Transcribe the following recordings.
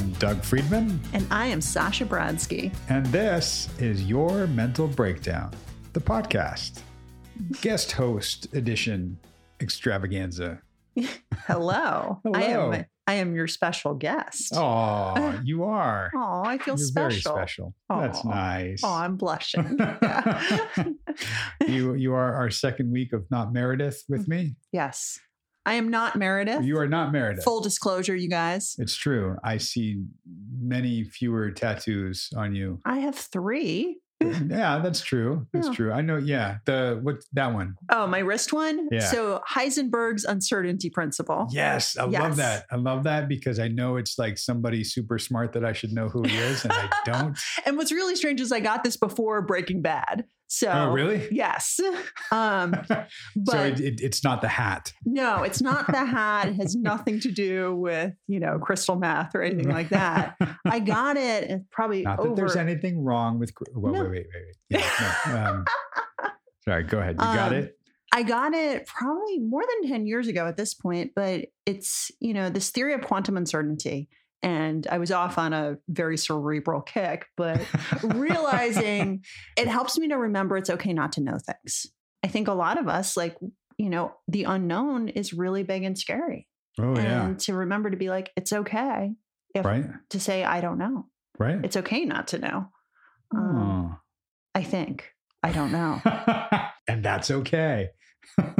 I'm Doug Friedman, And I am Sasha Bradsky. and this is Your Mental Breakdown, the podcast, guest host edition extravaganza. Hello. I am I am your special guest. Oh, you are. Oh, I feel You're special. very special. That's nice. Oh, I'm blushing. Yeah. you you are our second week of not Meredith with mm. me. yes. I am not Meredith. You are not Meredith. Full disclosure, you guys. It's true. I see many fewer tattoos on you. I have three. yeah, that's true. That's Yeah. true. I know. Yeah, the what that one. Oh, my wrist one. Yeah. So Heisenberg's uncertainty principle. Yes, I Yes. love that. I love that because I know it's like somebody super smart that I should know who he is, and I don't. And what's really strange is I got this before Breaking Bad. So oh, really? Yes. Um, so but it, it, it's not the hat. No, it's not the hat. It has nothing to do with, you know, crystal meth or anything like that. I got it probably not that there's anything wrong with. Well, No. wait, wait, wait, wait. Yeah, no, um, sorry, go ahead. You got Um, it. I got it probably more than 10 years ago at this point, but it's, you know, this theory of quantum uncertainty. And I was off on a very cerebral kick, but realizing it helps me to remember it's okay not to know things. I think a lot of us, like, you know, the unknown is really big and scary. Oh and yeah. to remember to be like, it's okay if Right. to say, I don't know. Right. It's okay not to know. Um, Oh. I think. I don't know. and that's okay.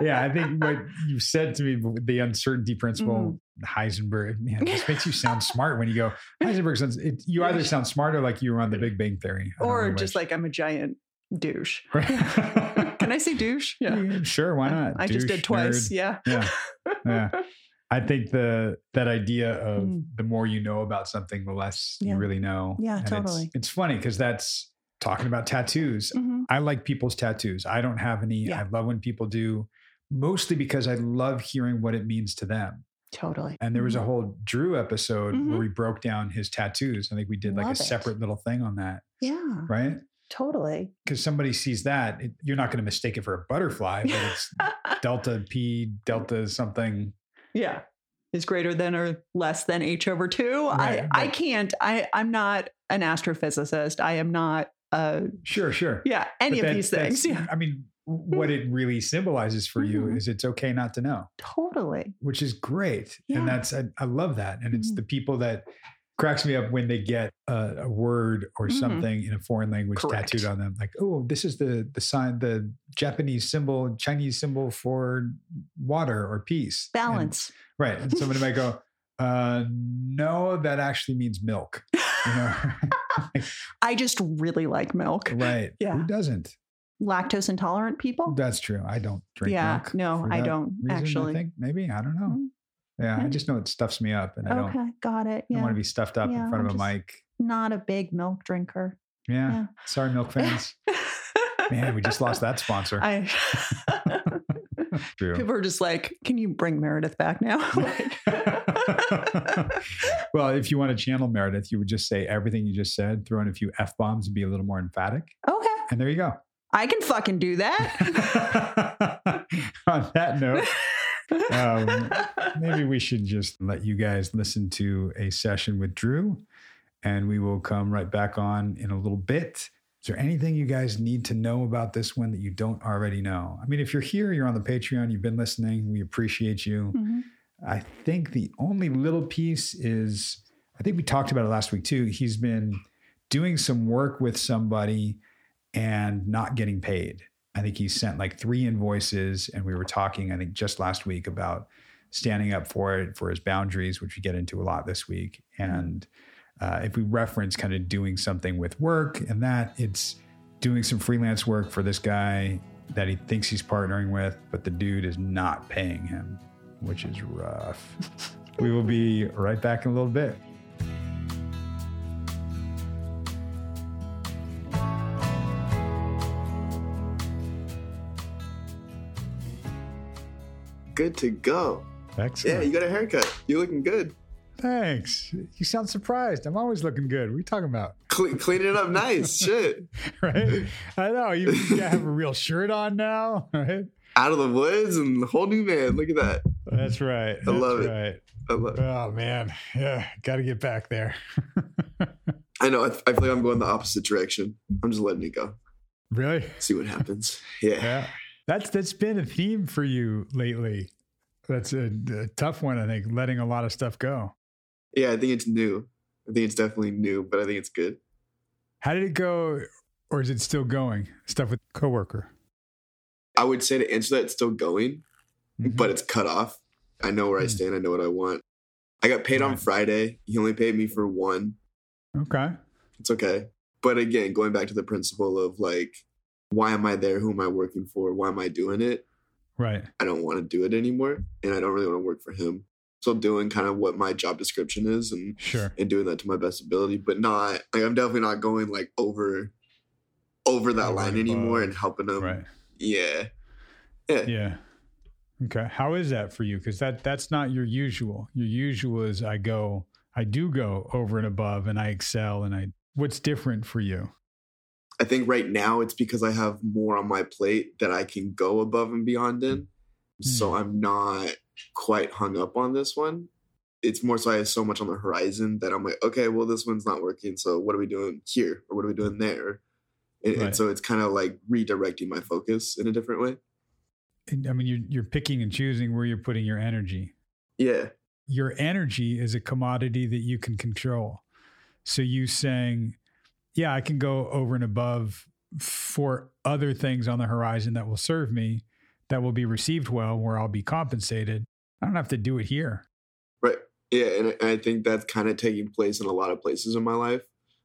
yeah, I think what you said to me, the uncertainty principle, Mm-hmm. Heisenberg, man, this makes you sound smart when you go, Heisenberg sounds, it, you either sound smart or like you were on the Big Bang Theory. Or just like I'm a giant douche. Can I say douche? Yeah. Sure, why not? I just did twice. nerd. Yeah. Yeah. Yeah. I think the that idea of Mm. the more you know about something, the less Yeah. you really know. Yeah, And it's- totally. It's, funny because that's talking about tattoos. Mhm. I like people's tattoos. I don't have any. Yeah. I love when people do, mostly because I love hearing what it means to them. Totally. And there was a Mhm. whole Drew episode where Mhm. we broke down his tattoos. I think we did like Love a it. separate little thing on that, Yeah. right? Totally. Because somebody sees that, it, you're not going to mistake it for a butterfly, but it's delta P, delta something. yeah. Is greater than or less than h over two. Right, I I can't. I I'm not an astrophysicist. I am not. Uh. Sure, sure. Yeah. Any But of that- these things. Yeah. I mean, what it really symbolizes for you Mhm. is it's okay not to know. Totally. which is great. Yeah. And that's, I, I love that. And it's Mhm. the people that cracks me up when they get a, a word or Mhm. something in a foreign language Correct. tattooed on them. Like, oh, this is the, the sign, the Japanese symbol, Chinese symbol for water or peace. And- Balance. right. And somebody might go, uh, no, that actually means milk. You know? I just really like milk. right. Yeah. Who doesn't? Lactose intolerant people. That's true. I don't drink yeah. No, I don't reason, actually. I think maybe. I don't know. Mm. Yeah. I just know it stuffs me up and I don't, Okay, got it. I don't want to be stuffed up Yeah, in front of a mic. Not a big milk drinker. Yeah. Yeah. Sorry, milk fans. Man, we just lost that sponsor. I True. people are just like, can you bring Meredith back now? Like- well, if you want to channel Meredith, you would just say everything you just said, throw in a few F bombs and be a little more emphatic. okay, And there you go. I can fucking do that. On that note, um, maybe we should just let you guys listen to a session with Drew and we will come right back on in a little bit. Is there anything you guys need to know about this one that you don't already know? I mean, if you're here, you're on the Patreon, you've been listening, we appreciate you. Mhm. I think the only little piece is I think we talked about it last week too. He's been doing some work with somebody and not getting paid. I think he sent like three invoices, and we were talking, I think, just last week about standing up for it, for his boundaries, which we get into a lot this week. And uh, if we reference kind of doing something with work and that, it's doing some freelance work for this guy that he thinks he's partnering with, but the dude is not paying him, which is rough. we will be right back in a little bit. Good to go. Excellent. Yeah, you got a haircut. You're looking good. Thanks. You sound surprised. I'm always looking good. What are you talking about? Cle- clean it up nice. Shit. Right? I know. You, you have a real shirt on now, right? Out of the woods and the whole new man. Look at that. That's right. I love That's it. right. I, love, it. Oh man, yeah, got to get back there. I know. I, I feel like I'm going the opposite direction. I'm just letting it go. really? See what happens. Yeah. Yeah, that's that's been a theme for you lately. That's a, a tough one, I think. Letting a lot of stuff go. Yeah. I think it's new. I think it's definitely new, but I think it's good. How did it go, or is it still going? Stuff with coworker. I would say to answer that, it's still going, Mhm. but it's cut off. I know where I Hmm. stand. I know what I want. I got paid on Friday. He only paid me for one. okay, It's okay. But again, going back to the principle of like, why am I there? Who am I working for? Why am I doing it? right. I don't want to do it anymore. And I don't really want to work for him. So I'm doing kind of what my job description is and, Sure. and doing that to my best ability, but not like I'm definitely not going like over over that line anymore and helping them. Right. Yeah. Yeah. Yeah. Okay. How is that for you? Because that that's not your usual. Your usual is I go, I do go over and above, and I excel, and I. What's different for you? I think right now it's because I have more on my plate that I can go above and beyond in. So hmm. I'm not quite hung up on this one. It's more so I have so much on the horizon that I'm like, okay, well, this one's not working. So what are we doing here? Or what are we doing there? And, and so it's kind of like redirecting my focus in a different way. And, I mean, you're you're picking and choosing where you're putting your energy. Yeah. Your energy is a commodity that you can control. So you saying, yeah, I can go over and above for other things on the horizon that will serve me, that will be received well, where I'll be compensated. I don't have to do it here. Right. Yeah. And I- think that's kind of taking place in a lot of places in my life.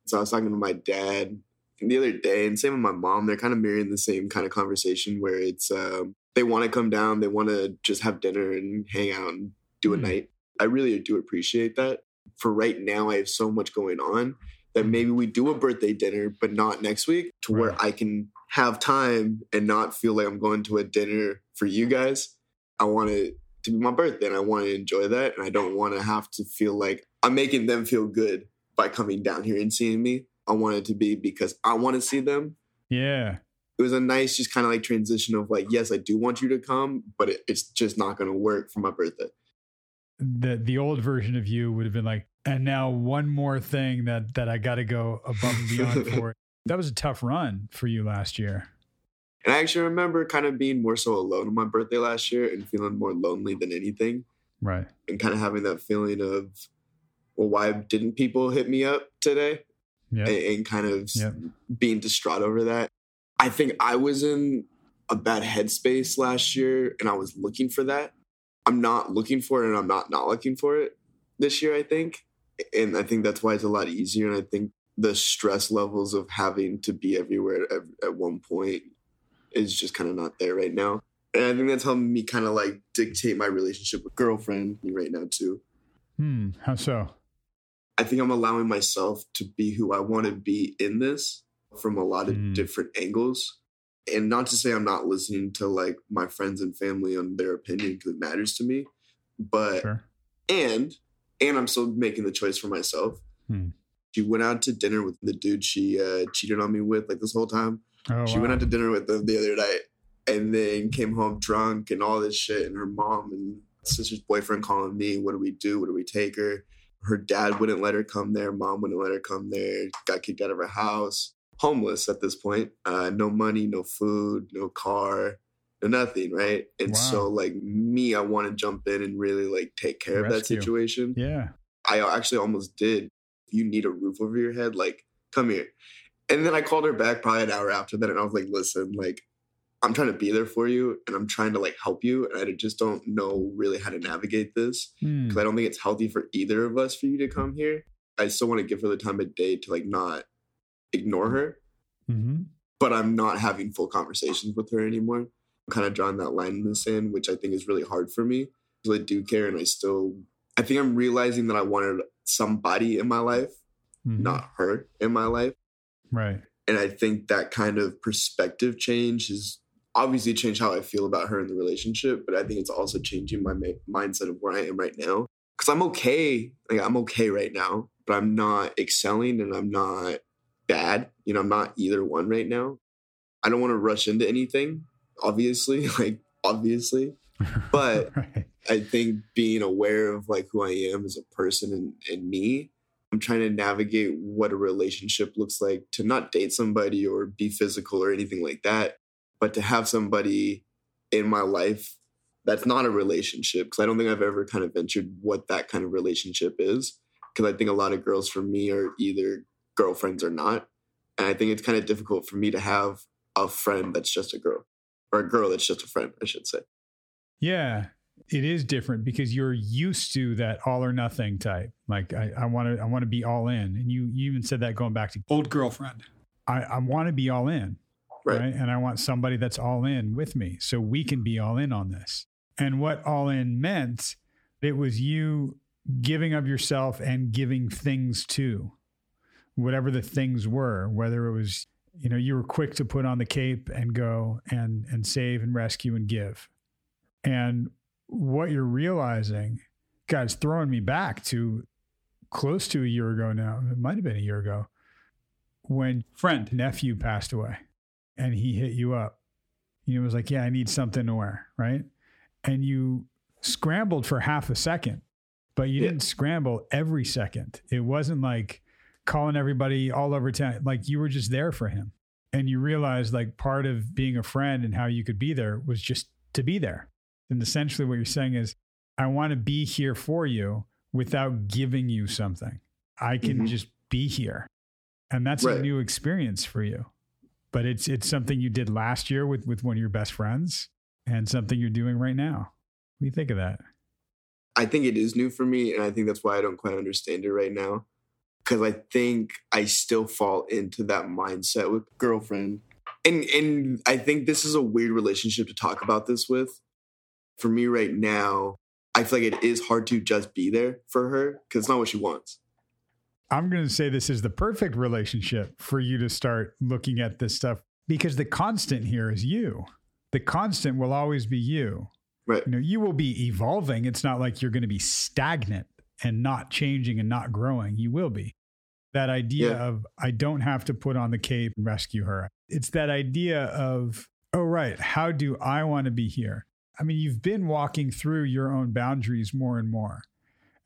So I was talking to my dad the other day, and same with my mom. They're kind of mirroring the same kind of conversation where it's um, they want to come down, they want to just have dinner and hang out and do a Hmm. night. I really do appreciate that. For right now, I have so much going on that maybe we do a birthday dinner, but not next week, to where I can have time and not feel like I'm going to a dinner for you guys. I want it to be my birthday and I want to enjoy that. And I don't want to have to feel like I'm making them feel good by coming down here and seeing me. I want it to be because I want to see them. Yeah. It was a nice, just kind of like transition of like, yes, I do want you to come, but it, it's just not going to work for my birthday. the the old version of you would have been like, and now one more thing that that I got to go above and beyond for. That was a tough run for you last year. And I actually remember kind of being more so alone on my birthday last year and feeling more lonely than anything. Right. And kind of having that feeling of, well, why didn't people hit me up today? Yeah. and, and kind of Yep. being distraught over that. I think I was in a bad headspace last year and I was looking for that. I'm not looking for it and I'm not not looking for it this year, I think. And I think that's why it's a lot easier. And I think the stress levels of having to be everywhere at, at one point is just kind of not there right now. And I think that's helping me kind of like dictate my relationship with girlfriend right now too. Hmm. How so? I think I'm allowing myself to be who I want to be in this from a lot of Mm. different angles. And not to say I'm not listening to like my friends and family on their opinion because it matters to me, but Sure. and and I'm still making the choice for myself. Hmm. She went out to dinner with the dude she uh, cheated on me with like this whole time. Oh, She wow. went out to dinner with them the other night and then came home drunk and all this shit. And her mom and sister's boyfriend calling me, What do we do? What do we take her? Her dad wouldn't let her come there. Mom wouldn't let her come there. Got kicked out of her house. Homeless at this point. Uh, no money, no food, no car, no nothing, right? And Wow. so, like, me, I want to jump in and really, like, take care of that situation. yeah. I actually almost did. You need a roof over your head, like, come here. And then I called her back probably an hour after that, and I was like, listen, like, I'm trying to be there for you, and I'm trying to like help you, and I just don't know really how to navigate this Hmm. because I don't think it's healthy for either of us for you to come here. I still want to give her the time of day to like not ignore her, hmm but I'm not having full conversations with her anymore. Kind of drawing that line in the sand, which I think is really hard for me because I do care, and I still, I think I'm realizing that I wanted somebody in my life Mm-hmm. not her in my life. Right. And I think that kind of perspective change has obviously changed how I feel about her in the relationship, but I think it's also changing my ma- mindset of where I am right now. Because I'm okay, like I'm okay right now, but I'm not excelling and I'm not bad. You know, I'm not either one right now. I don't want to rush into anything, obviously, like obviously. But right. I think being aware of like who I am as a person and, and me, I'm trying to navigate what a relationship looks like to not date somebody or be physical or anything like that, but to have somebody in my life that's not a relationship. Cause I don't think I've ever kind of ventured what that kind of relationship is. Cause I think a lot of girls for me are either girlfriends or not. And I think it's kind of difficult for me to have a friend that's just a girl or a girl that's just a friend, I should say. Yeah, it is different because you're used to that all or nothing type. Like I want to, I want to be all in, and you, you even said that going back to old girlfriend. I, I want to be all in, Right. right. And I want somebody that's all in with me, so we can be all in on this. And what all in meant, it was you giving of yourself and giving things to whatever the things were, whether it was you know you were quick to put on the cape and go and and save and rescue and give. And what you're realizing god it's throwing me back to close to a year ago now it might have been a year ago when friend. nephew passed away and he hit you up. You know it was like yeah i need something to wear right? And you scrambled for half a second but you Yeah. didn't scramble every second. It wasn't like calling everybody all over town. Like you were just there for him. And you realized like part of being a friend and how you could be there was just to be there. And essentially what you're saying is, I want to be here for you without giving you something. I can Mhm. just be here. And that's a new experience for you. But it's it's something you did last year with, with one of your best friends and something you're doing right now. What do you think of that? I think it is new for me, and I think that's why I don't quite understand it right now. Because I think I still fall into that mindset with girlfriend, and and I think this is a weird relationship to talk about this with. For me right now, I feel like it is hard to just be there for her because it's not what she wants. I'm going to say this is the perfect relationship for you to start looking at this stuff because the constant here is you. The constant will always be you. Right. You know, you will be evolving. It's not like you're going to be stagnant and not changing and not growing. You will be. That idea Yeah. of I don't have to put on the cape and rescue her. It's that idea of, oh, right, how do I want to be here? I mean, you've been walking through your own boundaries more and more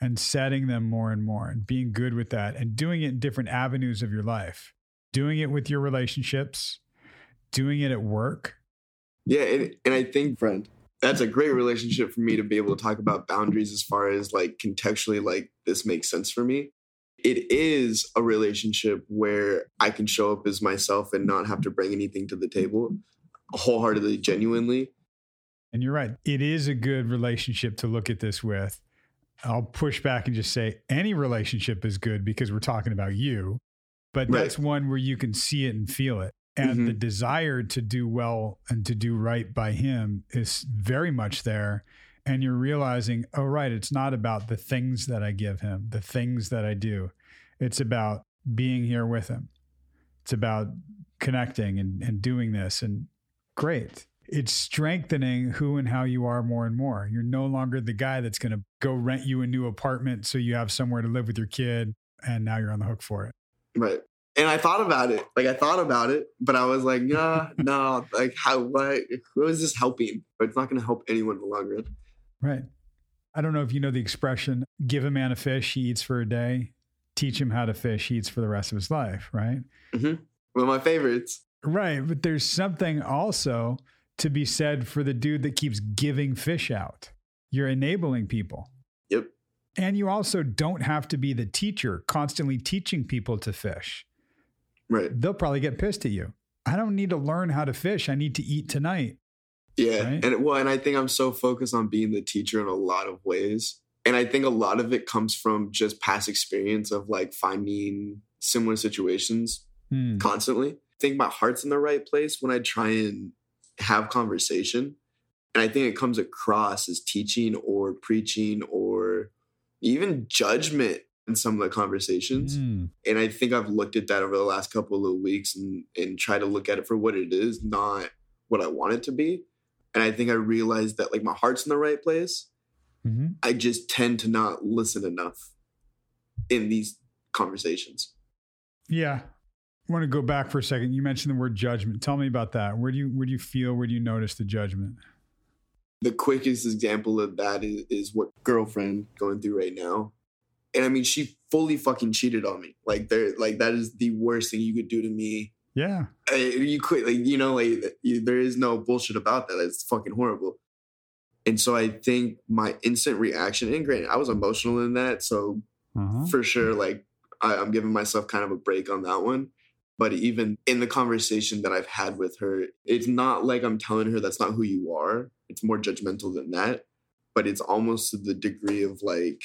and setting them more and more and being good with that and doing it in different avenues of your life, doing it with your relationships, doing it at work. Yeah, and, and I think, friend, that's a great relationship for me to be able to talk about boundaries as far as like contextually, like this makes sense for me. It is a relationship where I can show up as myself and not have to bring anything to the table wholeheartedly, genuinely. And you're right. It is a good relationship to look at this with. I'll push back and just say any relationship is good because we're talking about you, but Right. that's one where you can see it and feel it. And Mhm. the desire to do well and to do right by him is very much there. And you're realizing, oh, right, it's not about the things that I give him, the things that I do. It's about being here with him. It's about connecting and, and doing this. And great. It's strengthening who and how you are more and more. You're no longer the guy that's going to go rent you a new apartment so you have somewhere to live with your kid. And now you're on the hook for it. Right. And I thought about it. Like I thought about it, but I was like, nah, no, like how what who is this helping? But it's not gonna help anyone in the long run. Right. I don't know if you know the expression give a man a fish, he eats for a day. Teach him how to fish, he eats for the rest of his life. Right. Mm-hmm. One of my favorites. Right. But there's something also to be said for the dude that keeps giving fish out. You're enabling people. Yep. And you also don't have to be the teacher constantly teaching people to fish. Right. They'll probably get pissed at you. I don't need to learn how to fish. I need to eat tonight. Yeah. Right? And well, and I think I'm so focused on being the teacher in a lot of ways. And I think a lot of it comes from just past experience of like finding similar situations Hmm. constantly. I think my heart's in the right place when I try and have conversation. And I think it comes across as teaching or preaching or even judgment in some of the conversations. Hmm. And I think I've looked at that over the last couple of weeks and, and try to look at it for what it is, not what I want it to be. And I think I realized that like my heart's in the right place. Mhm. I just tend to not listen enough in these conversations. Yeah. I want to go back for a second. You mentioned the word judgment. Tell me about that. Where do you where do you feel? Where do you notice the judgment? The quickest example of that is, is what girlfriend going through right now. And I mean, she fully fucking cheated on me. Like there, like that is the worst thing you could do to me. Yeah. Uh, you quit, like you know, like you, there is no bullshit about that. It's fucking horrible. And so I think my instant reaction, and granted, I was emotional in that, so Uh-huh. for sure, like I, I'm giving myself kind of a break on that one. But even in the conversation that I've had with her, it's not like I'm telling her that's not who you are. It's more judgmental than that. But it's almost to the degree of like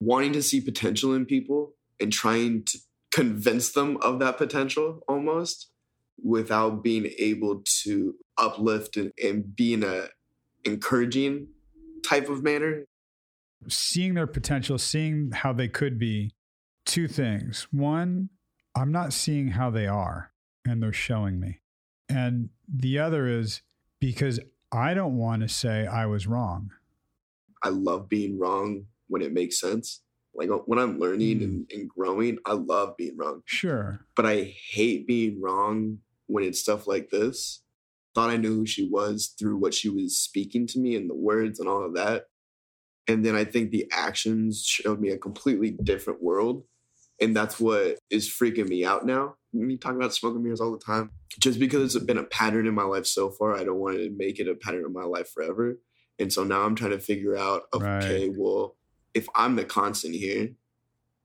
wanting to see potential in people and trying to convince them of that potential almost without being able to uplift and, and be in a encouraging type of manner. seeing their potential, seeing how they could be, two things. One, I'm not seeing how they are, and they're showing me. And the other is because I don't want to say I was wrong. I love being wrong when it makes sense. Like uh, when I'm learning Mm. and, and growing, I love being wrong. Sure. But I hate being wrong when it's stuff like this. Thought I knew who she was through what she was speaking to me and the words and all of that. And then I think the actions showed me a completely different world. And that's what is freaking me out now. Me talking about smoking mirrors all the time. Just because it's been a pattern in my life so far, I don't want to make it a pattern in my life forever. And so now I'm trying to figure out, okay, well, if I'm the constant here,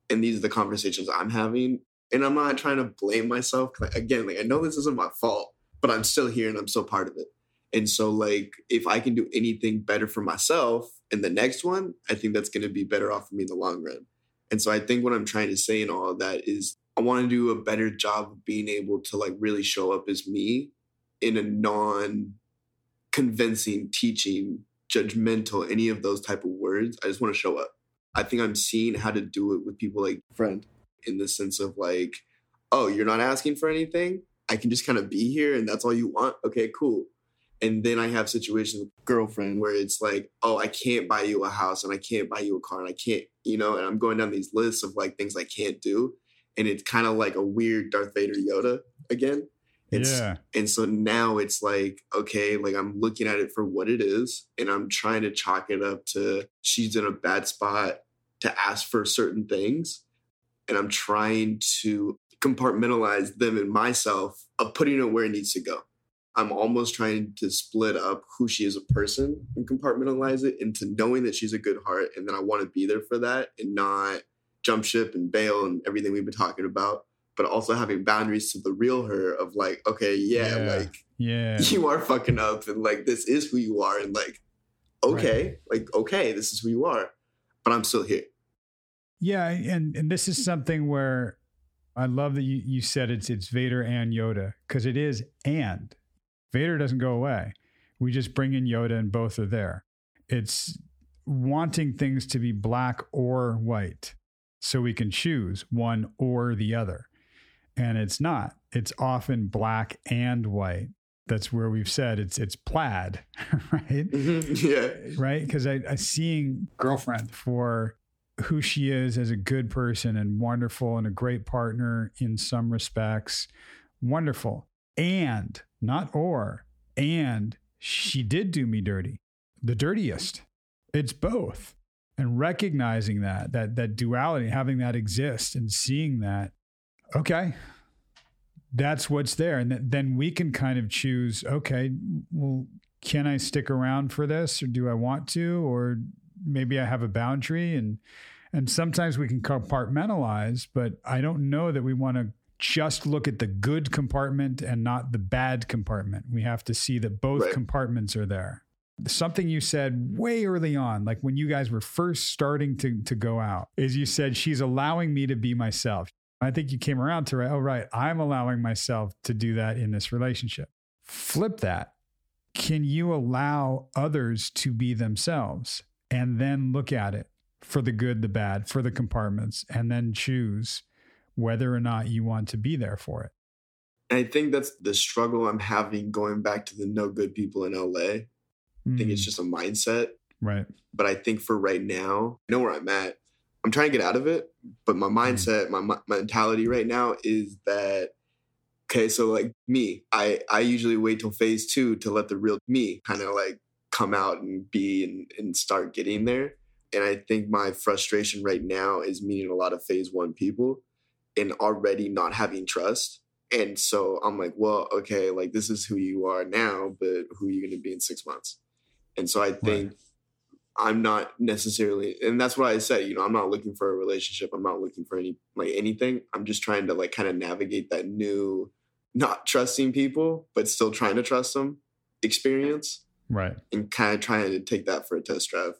and these are the conversations I'm having, and I'm not trying to blame myself. 'cause, Again, like I know this isn't my fault, but I'm still here and I'm still part of it. And so, like, if I can do anything better for myself in the next one, I think that's going to be better off for me in the long run. And so, I think what I'm trying to say in all of that is I want to do a better job of being able to like really show up as me in a non convincing, teaching, judgmental, any of those type of words. I just want to show up. I think I'm seeing how to do it with people like friend in the sense of like, oh, you're not asking for anything. I can just kind of be here and that's all you want. Okay, cool. And then I have situations with girlfriend where it's like, oh, I can't buy you a house and I can't buy you a car and I can't, you know, and I'm going down these lists of like things I can't do. And it's kind of like a weird Darth Vader Yoda again. It's, yeah. and so now it's like, okay, like I'm looking at it for what it is, and I'm trying to chalk it up to she's in a bad spot to ask for certain things. And I'm trying to compartmentalize them and myself of putting it where it needs to go. I'm almost trying to split up who she is a person and compartmentalize it into knowing that she's a good heart and then I want to be there for that and not jump ship and bail and everything we've been talking about but also having boundaries to the real her of like, okay, yeah, Yeah. like Yeah. you are fucking up and like this is who you are and like, okay, like okay, this is who you are, but I'm still here. Yeah, and and this is something where I love that you, you said it's it's Vader and Yoda because it is and Vader doesn't go away. We just bring in Yoda and both are there. It's wanting things to be black or white so we can choose one or the other. And it's not. It's often black and white. That's where we've said it's it's plaid, right? Mm-hmm. yeah. right? Because I, I seeing girlfriend for who she is as a good person and wonderful and a great partner in some respects, wonderful. And not or, and she did do me dirty, the dirtiest. It's both. And recognizing that, that that duality, having that exist and seeing that, okay, that's what's there. And th- then we can kind of choose, okay, well, can I stick around for this or do I want to? Or maybe I have a boundary and and sometimes we can compartmentalize, but I don't know that we want to just look at the good compartment and not the bad compartment. We have to see that both Right. compartments are there. Something you said way early on, like when you guys were first starting to, to go out, is you said, She's allowing me to be myself. I think you came around to, right, oh, right, I'm allowing myself to do that in this relationship. Flip that. Can you allow others to be themselves and then look at it for the good, the bad, for the compartments, and then choose whether or not you want to be there for it? I think that's the struggle I'm having going back to the no good people in LA. I think it's Mm, just a mindset. right. But I think for right now, I know where I'm at. I'm trying to get out of it, but my hmm. mindset, my, my mentality right now is that okay. So like me, I I usually wait till phase two to let the real me kind of like come out and be and, and start getting there. And I think my frustration right now is meeting a lot of phase one people and already not having trust. And so I'm like, well, okay, like this is who you are now, but who are you going to be in six months? And so I think right. I'm not necessarily, and that's what I said, you know, I'm not looking for a relationship. I'm not looking for any, like anything. I'm just trying to like kind of navigate that new, not trusting people, but still trying to trust them experience. Right. And kind of trying to take that for a test drive.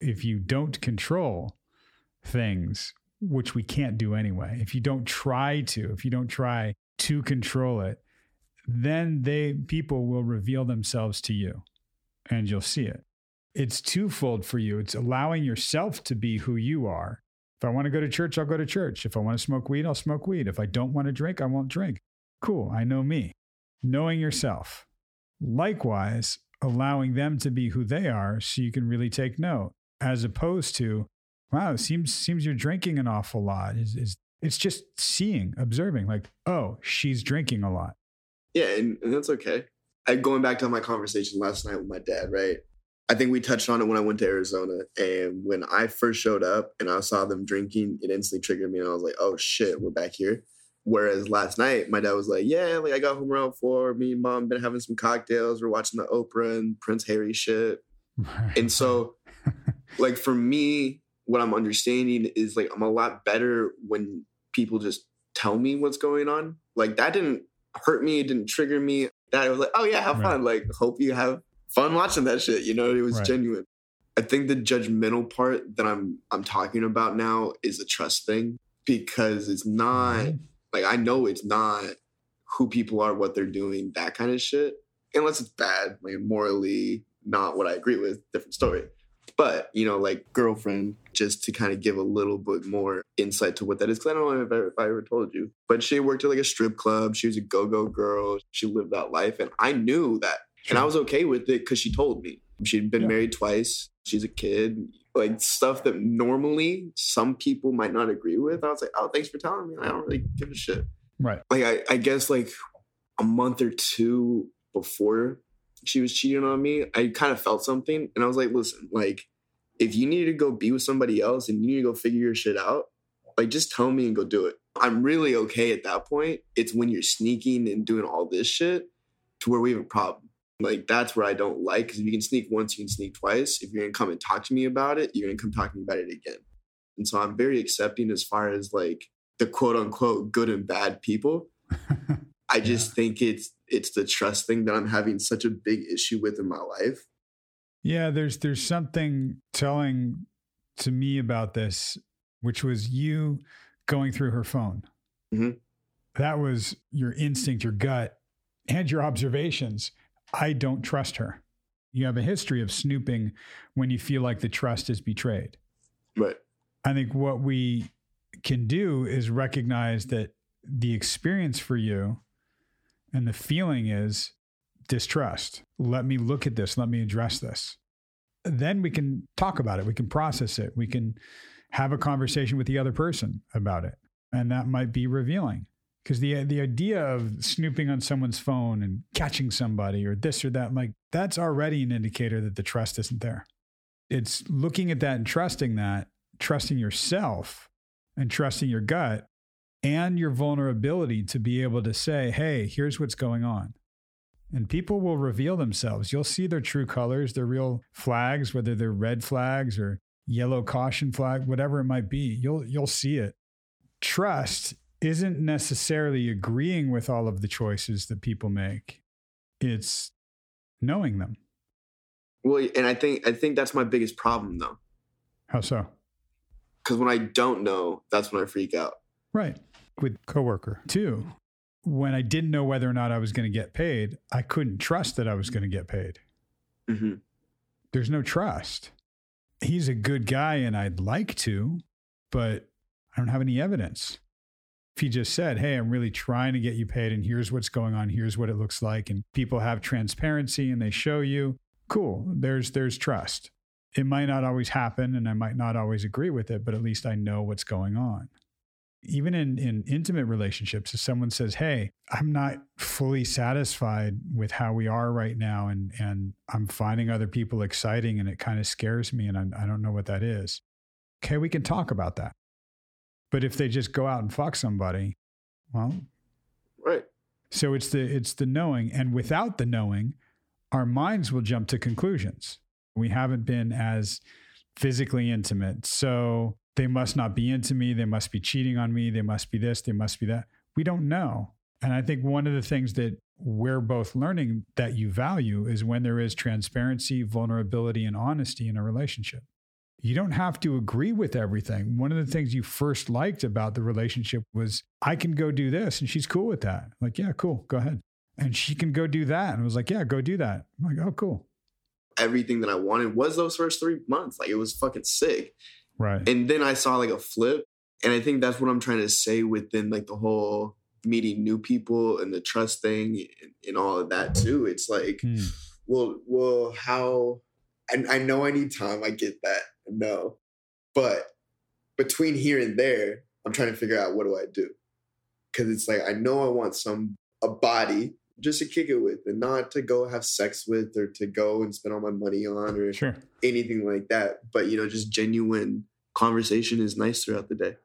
If you don't control things, which we can't do anyway, if you don't try to, if you don't try to control it, then they people will reveal themselves to you and you'll see it. It's twofold for you. It's allowing yourself to be who you are. If I want to go to church, I'll go to church. If I want to smoke weed, I'll smoke weed. If I don't want to drink, I won't drink. Cool. I know me. Knowing yourself. Likewise, allowing them to be who they are so you can really take note, as opposed to, wow, seems seems you're drinking an awful lot. Is is it's just seeing, observing, like, oh, she's drinking a lot. Yeah, and, and that's okay. I, going back to my conversation last night with my dad, right? I think we touched on it when I went to Arizona. And when I first showed up and I saw them drinking, it instantly triggered me. And I was like, oh shit, we're back here. Whereas last night, my dad was like, yeah, like I got home around four. Me and mom been having some cocktails. We're watching the Oprah and Prince Harry shit. and so, like, for me, what I'm understanding is like, I'm a lot better when people just tell me what's going on. Like, that didn't hurt me. It didn't trigger me. That I was like, oh yeah, have right. fun. Like, hope you have fun watching that shit. You know, it was right. genuine. I think the judgmental part that I'm I'm talking about now is a trust thing because it's not mm-hmm. like I know it's not who people are, what they're doing, that kind of shit. Unless it's bad, like morally not what I agree with, different story. But you know, like girlfriend, just to kind of give a little bit more insight to what that is, because I don't know if I, if I ever told you. But she worked at like a strip club. She was a go-go girl. She lived that life, and I knew that Sure. And I was okay with it because she told me. She'd been yeah. married twice. She's a kid. Like stuff that normally some people might not agree with. I was like, oh, thanks for telling me. I don't really give a shit. Right. Like I, I guess like a month or two before she was cheating on me, I kind of felt something. And I was like, listen, like if you need to go be with somebody else and you need to go figure your shit out, like just tell me and go do it. I'm really okay at that point. It's when you're sneaking and doing all this shit to where we have a problem. Like that's where I don't like because if you can sneak once, you can sneak twice. If you're gonna come and talk to me about it, you're gonna come talk to me about it again. And so I'm very accepting as far as like the quote unquote good and bad people. I just yeah. think it's it's the trust thing that I'm having such a big issue with in my life. Yeah, there's there's something telling to me about this, which was you going through her phone. Mm-hmm. That was your instinct, your gut, and your observations I don't trust her. You have a history of snooping when you feel like the trust is betrayed. Right. I think what we can do is recognize that the experience for you and the feeling is distrust. Let me look at this. Let me address this. Then we can talk about it. We can process it. We can have a conversation with the other person about it. And that might be revealing because the the idea of snooping on someone's phone and catching somebody or this or that like that's already an indicator that the trust isn't there. It's looking at that and trusting that trusting yourself and trusting your gut and your vulnerability to be able to say hey here's what's going on. And people will reveal themselves. You'll see their true colors their real flags whether they're red flags or yellow caution flag whatever it might be. You'll you'll see it. Trust isn't necessarily agreeing with all of the choices that people make. It's knowing them. Well, and I think I think that's my biggest problem though. How so? Cuz when I don't know, that's when I freak out. Right. With coworker too. When I didn't know whether or not I was going to get paid, I couldn't trust that I was going to get paid. Mm-hmm. There's no trust. He's a good guy and I'd like to, but I don't have any evidence if he just said, Hey, I'm really trying to get you paid, and here's what's going on, here's what it looks like, and people have transparency and they show you, cool, there's there's trust. It might not always happen and I might not always agree with it, but at least I know what's going on. even in, in intimate relationships, if someone says, Hey, I'm not fully satisfied with how we are right now, and, and I'm finding other people exciting and it kind of scares me, and I, I don't know what that is. Okay, we can talk about that. But if they just go out and fuck somebody, well, Right. so it's the it's the knowing, and without the knowing, our minds will jump to conclusions. We haven't been as physically intimate, so they must not be into me. They must be cheating on me. They must be this. They must be that. We don't know. And I think one of the things that we're both learning that you value is when there is transparency, vulnerability, and honesty in a relationship. You don't have to agree with everything. One of the things you first liked about the relationship was I can go do this and she's cool with that. I'm like, yeah, cool, go ahead. And she can go do that. And I was like, yeah, go do that. I'm like, oh, cool. Everything that I wanted was those first three months. Like it was fucking sick. Right. And then I saw like a flip. And I think that's what I'm trying to say within like the whole meeting new people and the trust thing and, and all of that too. It's like, Hmm. well, well, how? And I know I need time. I get that. No, but between here and there, I'm trying to figure out what do I do because it's like I know I want some a body just to kick it with and not to go have sex with or to go and spend all my money on or Sure. anything like that. But you know, just genuine conversation is nice throughout the day.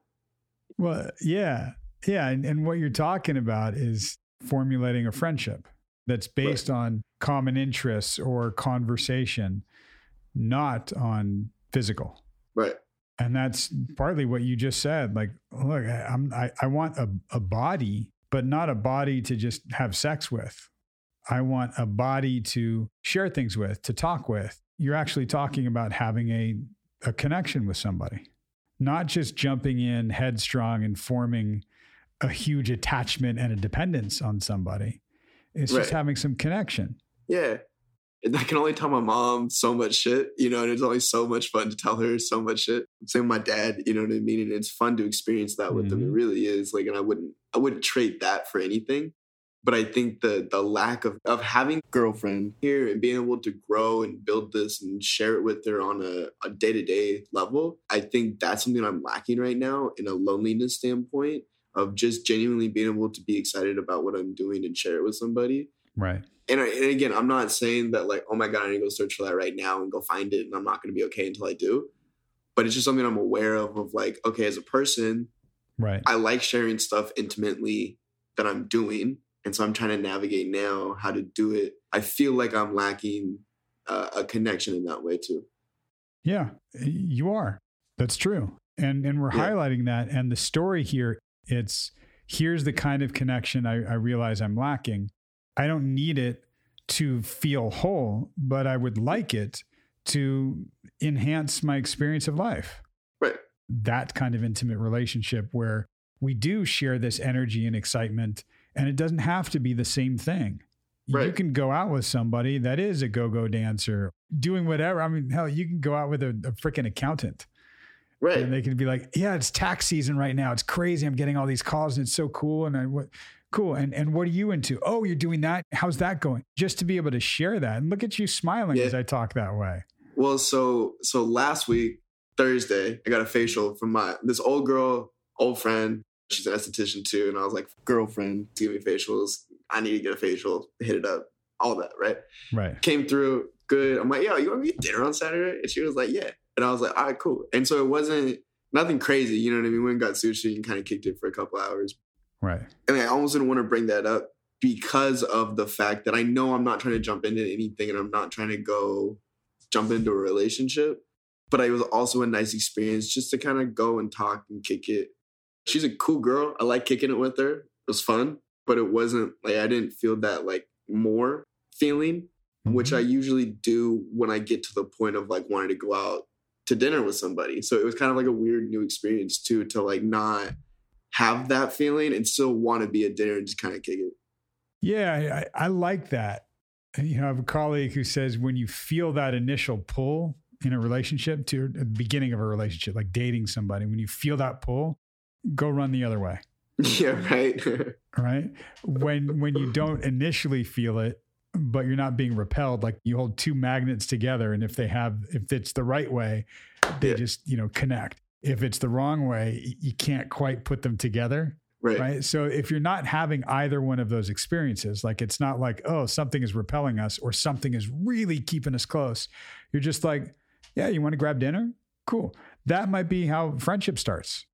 Well, yeah. Yeah. And, and what you're talking about is formulating a friendship that's based on common interests or conversation, not on physical. Right. And that's partly what you just said. Like, look, I- I'm, I, I want a, a body, but not a body to just have sex with. I want a body to share things with, to talk with. You're actually talking about having a, a connection with somebody, not just jumping in headstrong and forming a huge attachment and a dependence on somebody. It's just having some connection. Yeah. I can only tell my mom so much shit, you know, and it's always so much fun to tell her so much shit. Same with my dad, you know what I mean? And it's fun to experience that with them. It mm-hmm. really is. Like, and I wouldn't I wouldn't trade that for anything. But I think the the lack of of having a girlfriend here and being able to grow and build this and share it with her on a, a day-to-day level, I think that's something I'm lacking right now in a loneliness standpoint of just genuinely being able to be excited about what I'm doing and share it with somebody Right. And, I, and again, I'm not saying that like, oh my god, I need to go search for that right now and go find it, and I'm not going to be okay until I do. But it's just something I'm aware of. Of like, okay, as a person, Right. I like sharing stuff intimately that I'm doing, and so I'm trying to navigate now how to do it. I feel like I'm lacking uh, a connection in that way too. Yeah, you are. That's true. And and we're Yeah. highlighting that. And the story here, it's here's the kind of connection I, I realize I'm lacking. I don't need it to feel whole, but I would like it to enhance my experience of life. Right. That kind of intimate relationship where we do share this energy and excitement, and it doesn't have to be the same thing. Right. You can go out with somebody that is a go-go dancer, doing whatever. I mean, hell, you can go out with a, a freaking accountant, Right. and they can be like, "Yeah, it's tax season right now. It's crazy. I'm getting all these calls, and it's so cool." And I, what, cool. And and what are you into? Oh, you're doing that. How's that going? Just to be able to share that, and look at you smiling Yeah. as I talk that way. Well, so so last week Thursday, I got a facial from my this old girl, old friend. She's an esthetician too, and I was like, girlfriend, give me facials. I need to get a facial. Hit it up, all that, right? Right. Came through good. I'm like, yo, you want to to dinner on Saturday? And she was like, yeah. And I was like, all right, cool. And so it wasn't nothing crazy, you know what I mean? We went and got sushi and kind of kicked it for a couple hours. Right. And I almost didn't want to bring that up because of the fact that I know I'm not trying to jump into anything and I'm not trying to go jump into a relationship. But it was also a nice experience just to kind of go and talk and kick it. She's a cool girl. I like kicking it with her. It was fun, but it wasn't like I didn't feel that like more feeling, which Mm-hmm. I usually do when I get to the point of like wanting to go out to dinner with somebody. So it was kind of like a weird new experience too to like not have that feeling and still want to be at dinner and just kind of kick it. Yeah, I, I like that. You know, I have a colleague who says when you feel that initial pull in a relationship to the beginning of a relationship, like dating somebody, when you feel that pull, go run the other way. yeah, right. Right. When when you don't initially feel it, but you're not being repelled, like you hold two magnets together, and if they have if it's the right way, they Yeah. just, you know, connect. If it's the wrong way, you can't quite put them together. Right. Right. So if you're not having either one of those experiences, like it's not like, oh, something is repelling us or something is really keeping us close. You're just like, yeah, you want to grab dinner? Cool. That might be how friendship starts.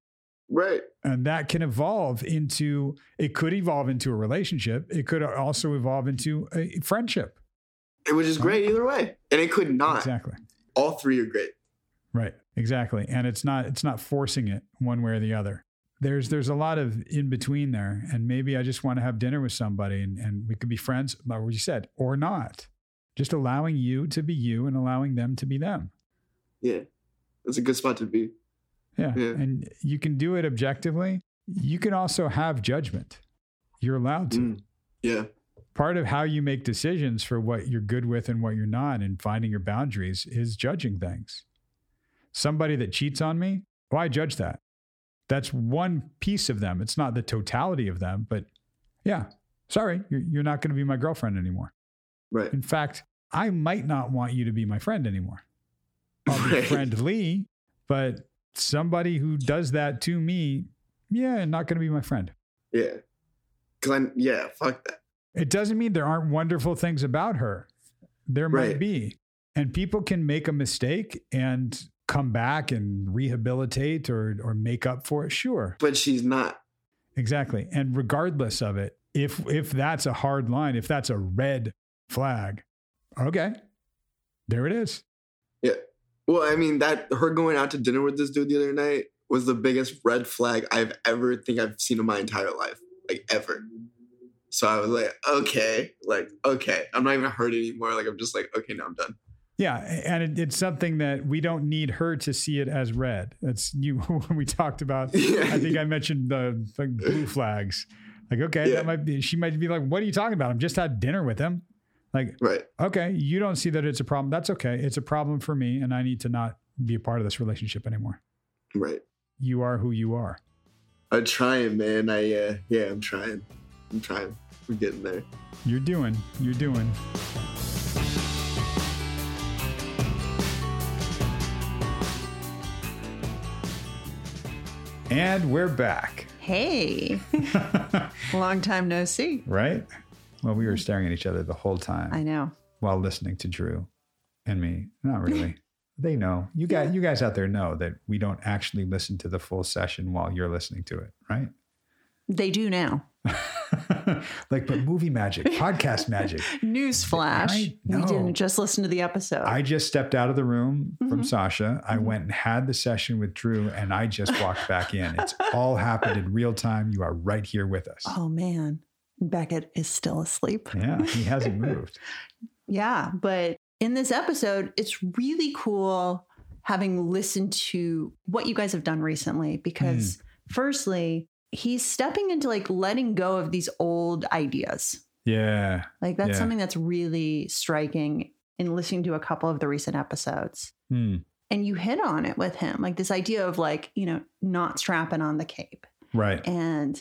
Right. And that can evolve into, it could evolve into a relationship. It could also evolve into a friendship. It was just great either way. And it could not. Exactly. All three are great. Right. Exactly. And it's not it's not forcing it one way or the other. There's there's a lot of in between there. And maybe I just want to have dinner with somebody and, and we could be friends, like what you said, or not. Just allowing you to be you and allowing them to be them. Yeah. That's a good spot to be. Yeah. Yeah. And you can do it objectively. You can also have judgment. You're allowed to. Mm. Yeah. Part of how you make decisions for what you're good with and what you're not and finding your boundaries is judging things. Somebody that cheats on me, well, I judge that. That's one piece of them. It's not the totality of them, but yeah, sorry, you're, you're not going to be my girlfriend anymore. Right. In fact, I might not want you to be my friend anymore. I'll be Right. friendly, but somebody who does that to me, yeah, not going to be my friend. Yeah. Glenn, yeah, fuck that. It doesn't mean there aren't wonderful things about her. There might Right. be. And people can make a mistake and come back and rehabilitate or or make up for it. Sure. But she's not. Exactly. And regardless of it, if if that's a hard line, if that's a red flag, okay. There it is. Yeah. Well, I mean, that her going out to dinner with this dude the other night was the biggest red flag I've ever think I've seen in my entire life. Like ever. So I was like, okay, like, okay. I'm not even hurt anymore. Like I'm just like, okay, now I'm done. Yeah, and it, it's something that we don't need her to see it as red. That's you when we talked about. I think I mentioned the like blue flags. Like, okay, Yeah. that might be. She might be like, "What are you talking about? I'm just had dinner with him." Like, Right. okay, you don't see that it's a problem. That's okay. It's a problem for me, and I need to not be a part of this relationship anymore. Right. You are who you are. I'm trying, man. I uh yeah, I'm trying. I'm trying. We're getting there. You're doing. You're doing. And we're back. Hey, long time no see. right? Well, we were staring at each other the whole time I know. while listening to Drew and me. Not really. they know. You guys you guys out there know that we don't actually listen to the full session while you're listening to it, right? They do now. like but movie magic, podcast magic. Newsflash. I We didn't just listen to the episode. I just stepped out of the room from Mhm. Sasha. I Mhm. went and had the session with Drew and I just walked back in. It's all happened in real time. You are right here with us. oh, man. Beckett is still asleep. Yeah, he hasn't moved. Yeah, but in this episode, it's really cool having listened to what you guys have done recently because, firstly, he's stepping into like letting go of these old ideas. Yeah. Like, that's Yeah. something that's really striking in listening to a couple of the recent episodes. Hmm. And you hit on it with him, like this idea of like, you know, not strapping on the cape Right. and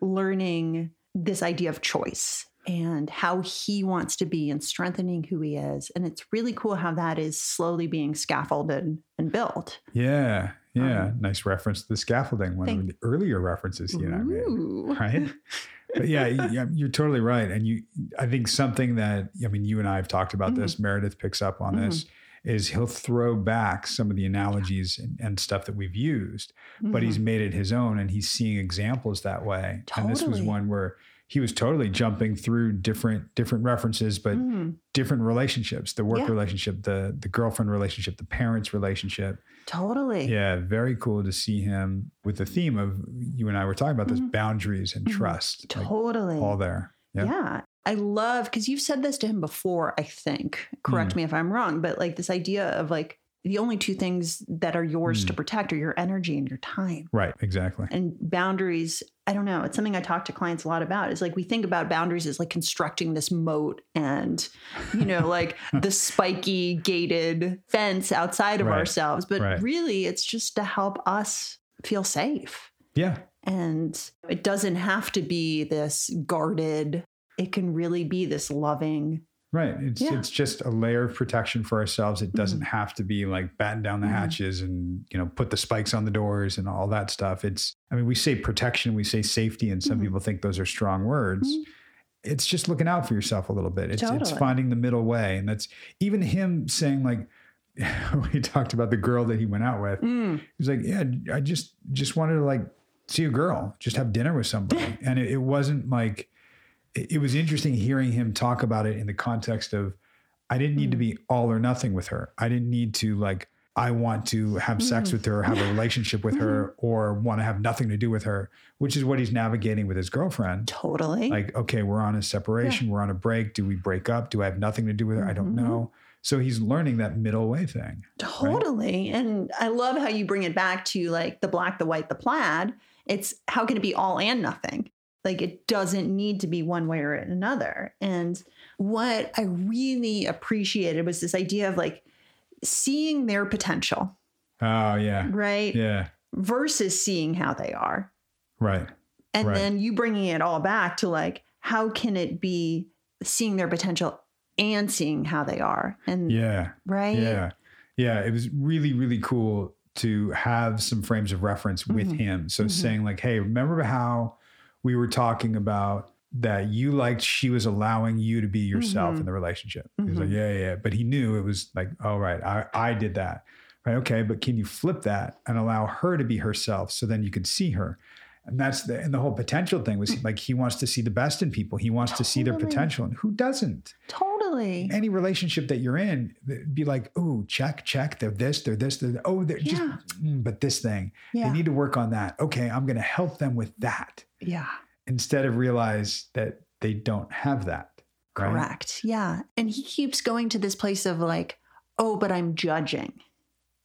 learning this idea of choice and how he wants to be and strengthening who he is. And it's really cool how that is slowly being scaffolded and built. Yeah. Yeah. Um, nice reference to the scaffolding, one of the earlier references you and I made. Right. But yeah, yeah, you're totally right. And you, I think something that, I mean, you and I have talked about Mm-hmm. this, Meredith picks up on this, is he'll throw back some of the analogies and, and stuff that we've used, but he's Mhm. made it his own and he's seeing examples that way. And this was one where he was totally jumping through different different references, but Mhm. different relationships, the work Yeah. relationship, the the girlfriend relationship, the parents relationship. totally. Yeah, very cool to see him with the theme of you and I were talking about this Mhm. boundaries and Mhm. trust. like, Totally. all there. Yeah. Yeah. I love because you've said this to him before, I think. Correct Hmm. me if I'm wrong, but like this idea of like the only two things that are yours Hmm. to protect are your energy and your time. Right, exactly. And boundaries, I don't know, it's something I talk to clients a lot about. Is like we think about boundaries as like constructing this moat and, you know, like the spiky gated fence outside of Right. ourselves. But Right. really, it's just to help us feel safe. Yeah. And it doesn't have to be this guarded, it can really be this loving Right. It's Yeah. it's just a layer of protection for ourselves. It doesn't Mhm. have to be like batten down the Mhm. hatches and you know put the spikes on the doors and all that stuff. It's I mean we say protection, we say safety, and some Mhm. people think those are strong words. Mhm. It's just looking out for yourself a little bit. It's it's finding the middle way, and that's even him saying like we talked about the girl that he went out with. Mm. He's like, yeah, I just just wanted to like see a girl, just have dinner with somebody, and it, it wasn't like. It, was interesting hearing him talk about it in the context of, I didn't need to Mm. be all or nothing with her. I didn't need to like. I want to have sex Mm. with her, have a relationship with her, or want to have nothing to do with her, which is what he's navigating with his girlfriend. Totally. Like, okay, we're on a separation, we're on a break. Do we break up? Do I have nothing to do with her? I don't Mhm. know. So he's learning that middle way thing. Totally. And I love how you bring it back to like the black, the white, the plaid. It's how can it be all and nothing? Like it doesn't need to be one way or another. And what I really appreciated was this idea of like seeing their potential, Oh yeah, right? yeah, Versus seeing how they are. right. And Right. then you bringing it all back to like, how can it be seeing their potential and seeing how they are? And Yeah. right? Yeah. Yeah. It was really, really cool to have some frames of reference with Mhm. him. So Mhm. saying, like, hey, remember how we were talking about that you liked she was allowing you to be yourself Mhm. in the relationship? He was like, yeah, yeah, yeah. But he knew it was like, oh, right, I, I did that. Right. Okay. But can you flip that and allow her to be herself so then you can see her? And that's the and the whole potential thing was like he wants to see the best in people. He wants to see their potential. And who doesn't? Totally. any relationship that you're in, be like, oh, check, check. They're this, they're this, they're oh, they're just, mm, but this thing, Yeah. they need to work on that. Okay, I'm going to help them with that yeah. instead of realize that they don't have that. right? Correct. Yeah. And he keeps going to this place of like, oh, but I'm judging.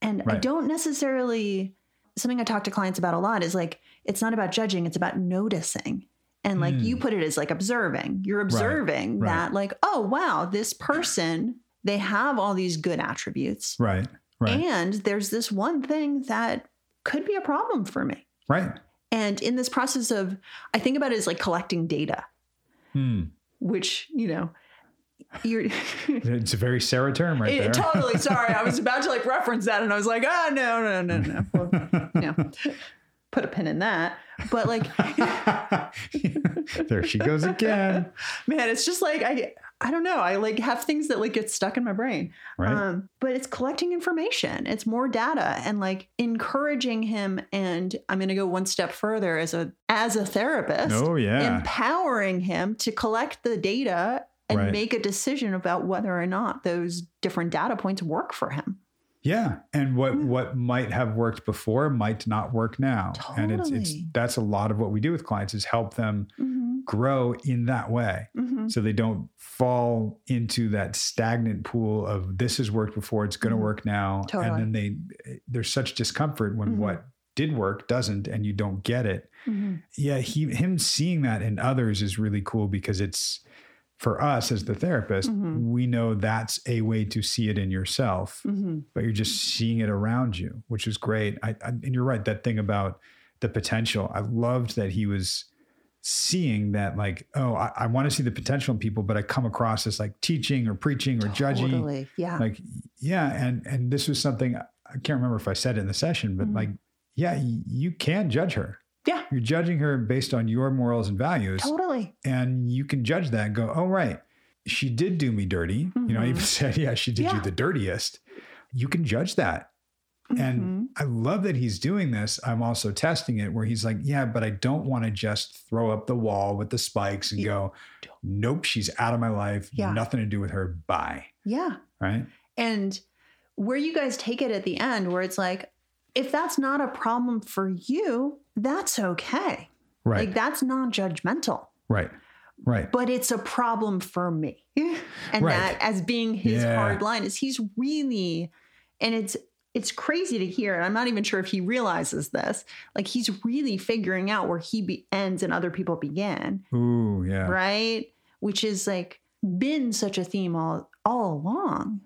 And I don't necessarily, something I talk to clients about a lot is like, it's not about judging, it's about noticing. And like Mm. you put it as like observing. You're observing right. that, like, oh, wow, this person, they have all these good attributes. Right, right, And there's this one thing that could be a problem for me. right. And in this process of, I think about it as like collecting data, Hmm. which, you know, you're It's a very Sarah term right there. totally. Sorry, I was about to like reference that, and I was like, oh no, no, no, no. Well, know, put a pin in that. But like, there she goes again. man, it's just like I, I don't know. I like have things that like get stuck in my brain. Right. Um, but it's collecting information. It's more data and like encouraging him. And I'm going to go one step further as a as a therapist. oh, yeah. empowering him to collect the data and Right. make a decision about whether or not those different data points work for him. Yeah, and what Mm. what might have worked before might not work now, and it's it's that's a lot of what we do with clients is help them Mm-hmm. grow in that way, Mm-hmm. so they don't fall into that stagnant pool of this has worked before, it's going to Mhm. work now, Totally. and then they there's such discomfort when Mhm. what did work doesn't, and you don't get it. Mm-hmm. Yeah, he him seeing that in others is really cool because it's for us as the therapist, Mhm. we know that's a way to see it in yourself Mm-hmm. but you're just seeing it around you, which is great. I, I, and you're right, that thing about the potential. I loved that he was seeing that, like, oh, I, I want to see the potential in people, but I come across as like teaching or preaching or judging. Totally. Yeah. Like, yeah, and and this was something I can't remember if I said it in the session, but Mhm. like, yeah, you can judge her. Yeah. You're judging her based on your morals and values totally. and you can judge that and go, oh, right, she did do me dirty. You know, I even Mhm. said, yeah, she did you the dirtiest. You can judge that. And Mhm. I love that he's doing this. I'm also testing it where he's like, yeah, but I don't want to just throw up the wall with the spikes and Yeah. go, nope, she's out of my life. Yeah. Nothing to do with her. Bye. yeah. Right. And where you guys take it at the end, where it's like, if that's not a problem for you, that's okay. Right. Like that's non judgmental. right. Right. but it's a problem for me. and Right. that as being his Yeah. hard line is he's really and it's it's crazy to hear and I'm not even sure if he realizes this. Like he's really figuring out where he be- ends and other people begin, Ooh, yeah. right? Which is like been such a theme all all along.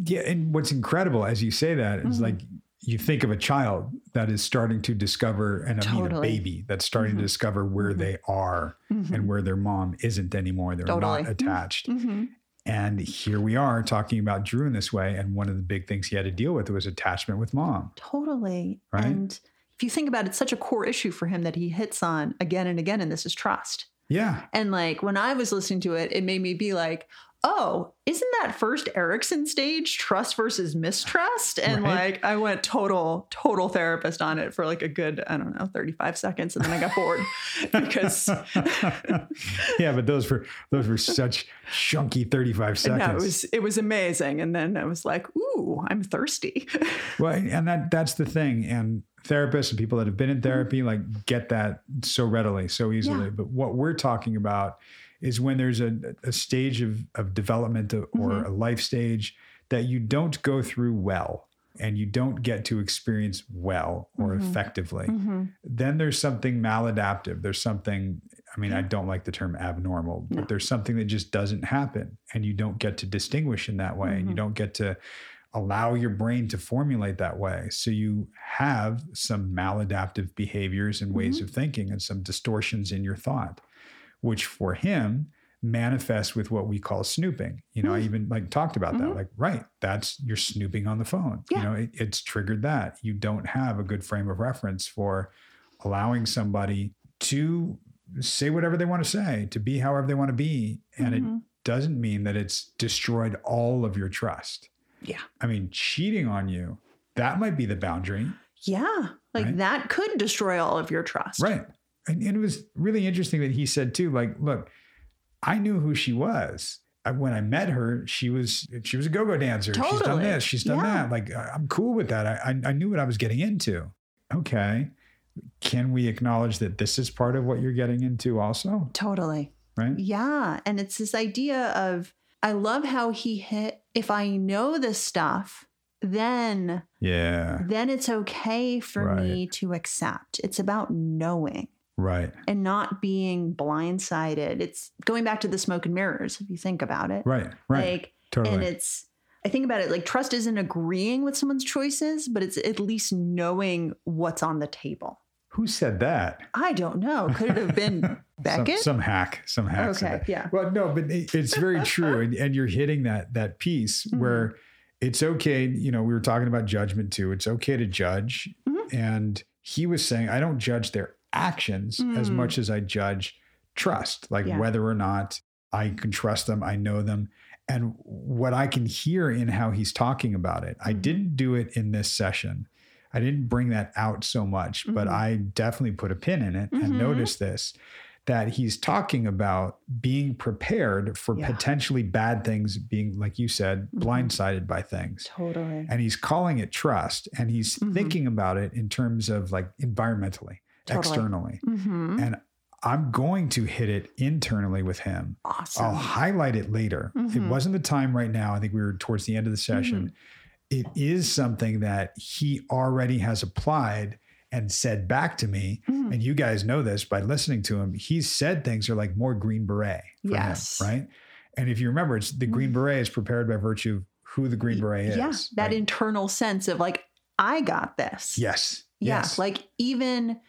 Yeah. And what's incredible as you say that is Mhm. like, you think of a child that is starting to discover, and I mean a baby that's starting Mhm. to discover where Mhm. they are and where their mom isn't anymore. They're Totally. not attached. hmm And here we are talking about Drew in this way. And one of the big things he had to deal with was attachment with mom. Totally. Right. And if you think about it, it's such a core issue for him that he hits on again and again, and this is trust. Yeah. And like when I was listening to it, it made me be like, oh, isn't that first Erikson stage trust versus mistrust? And Right. like I went total, total therapist on it for like a good, I don't know, 35 seconds. And then I got bored because yeah, but those were those were such chunky 35 seconds. no, it was it was amazing. And then I was like, ooh, I'm thirsty. Well, and that that's the thing. And therapists and people that have been in therapy like get that so readily, so easily. Mm-hmm. Yeah. But what we're talking about is when there's a, a stage of, of development or Mhm. a life stage that you don't go through well and you don't get to experience well or Mhm. effectively, Mhm. then there's something maladaptive. There's something, I mean, I don't like the term abnormal, No. but there's something that just doesn't happen and you don't get to distinguish in that way and you Mhm. don't get to allow your brain to formulate that way. So you have some maladaptive behaviors and ways Mhm. of thinking and some distortions in your thought, which for him manifests with what we call snooping. You know, I Mm. even like talked about that. Mhm. Like, right, that's you're snooping on the phone. You know, it, it's triggered that. You don't have a good frame of reference for allowing somebody to say whatever they want to say, to be however they want to be. And it Mhm. doesn't mean that it's destroyed all of your trust. Yeah. I mean, cheating on you, that might be the boundary. Yeah. Like Right. that could destroy all of your trust. Right. And, it was really interesting that he said too, like, look, I knew who she was. Uh, when I met her, she was she was a go-go dancer. She's done this. She's done Yeah. that. Like I'm cool with that. I, I knew what I was getting into. Okay, can we acknowledge that this is part of what you're getting into also? Totally. Right. Yeah. And it's this idea of, I love how he hit, if I know this stuff, then Yeah. then it's okay for me to accept. It's about knowing Right. and not being blindsided. It's going back to the smoke and mirrors, if you think about it. Right. Right. Like, totally. and it's, I think about it like trust isn't agreeing with someone's choices, but it's at least knowing what's on the table. Who said that? I don't know. Could it have been Some, Beckett? some hack. Some hack. okay. Yeah. Well, no, but it- it's very true, and, and you're hitting that that piece Mm-hmm. where it's okay. You know, we were talking about judgment too. It's okay to judge, Mhm. and he was saying, I don't judge their actions as Mm. much as I judge trust, like Yeah. whether or not I can trust them, I know them, and what I can hear in how he's talking about it. I Mhm. didn't do it in this session. I didn't bring that out so much, but Mhm. I definitely put a pin in it Mhm. and noticed this that he's talking about being prepared for Yeah. potentially bad things, being, like you said, Mhm. blindsided by things. Totally. And he's calling it trust and he's Mhm. thinking about it in terms of like environmentally, Totally. externally. hmm And I'm going to hit it internally with him. Awesome. I'll highlight it later. It Mhm. wasn't the time right now. I think we were towards the end of the session. Mm-hmm. It is something that he already has applied and said back to me. Mhm. And you guys know this by listening to him. He's said things are like more green beret Yes. him, right? And if you remember, it's the green Mhm. beret is prepared by virtue of who the green beret is. Yeah. That right? internal sense of like, I got this. yes, Yeah. yes, Like even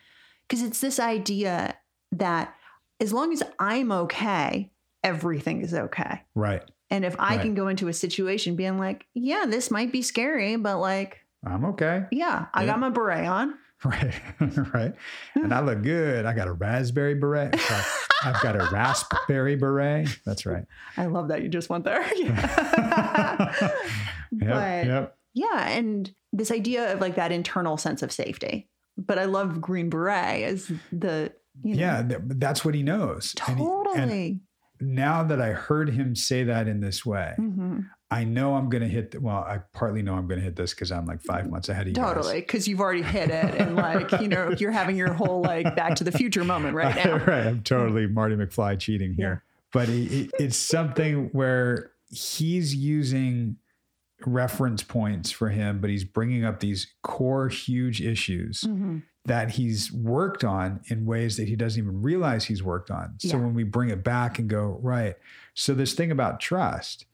because it's this idea that as long as I'm okay, everything is okay. right. And if I Right. can go into a situation being like, yeah, this might be scary, but like, I'm okay. yeah, I Yeah. got my beret on. Right, right. And I look good. I got a raspberry beret. I've got a raspberry beret. That's right. I love that you just went there. yep, but yep. yeah, and this idea of like that internal sense of safety. But I love Green Beret as the you know, Yeah, th- that's what he knows. And he- and totally. now that I heard him say that in this way, Mhm. I know I'm going to hit. The, well, I partly know I'm going to hit this because I'm like five months ahead of you. Totally, because you've already hit it, and like you know, you're having your whole like Back to the Future moment right now. right. I'm totally Marty McFly cheating here. But it, it- it's something where he's using reference points for him, but he's bringing up these core, huge issues Mhm. that he's worked on in ways that he doesn't even realize he's worked on. So Yeah. when we bring it back and go, right. So this thing about trust,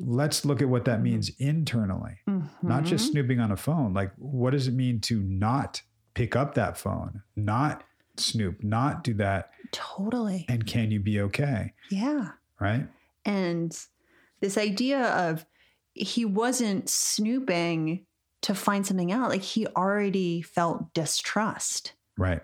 let's look at what that Mhm. means internally, not just Mhm. snooping on a phone. Like, what does it mean to not pick up that phone, not snoop, not do that? totally, And can you be okay? yeah. Right. And this idea of he wasn't snooping to find something out. Like he already felt distrust. Right.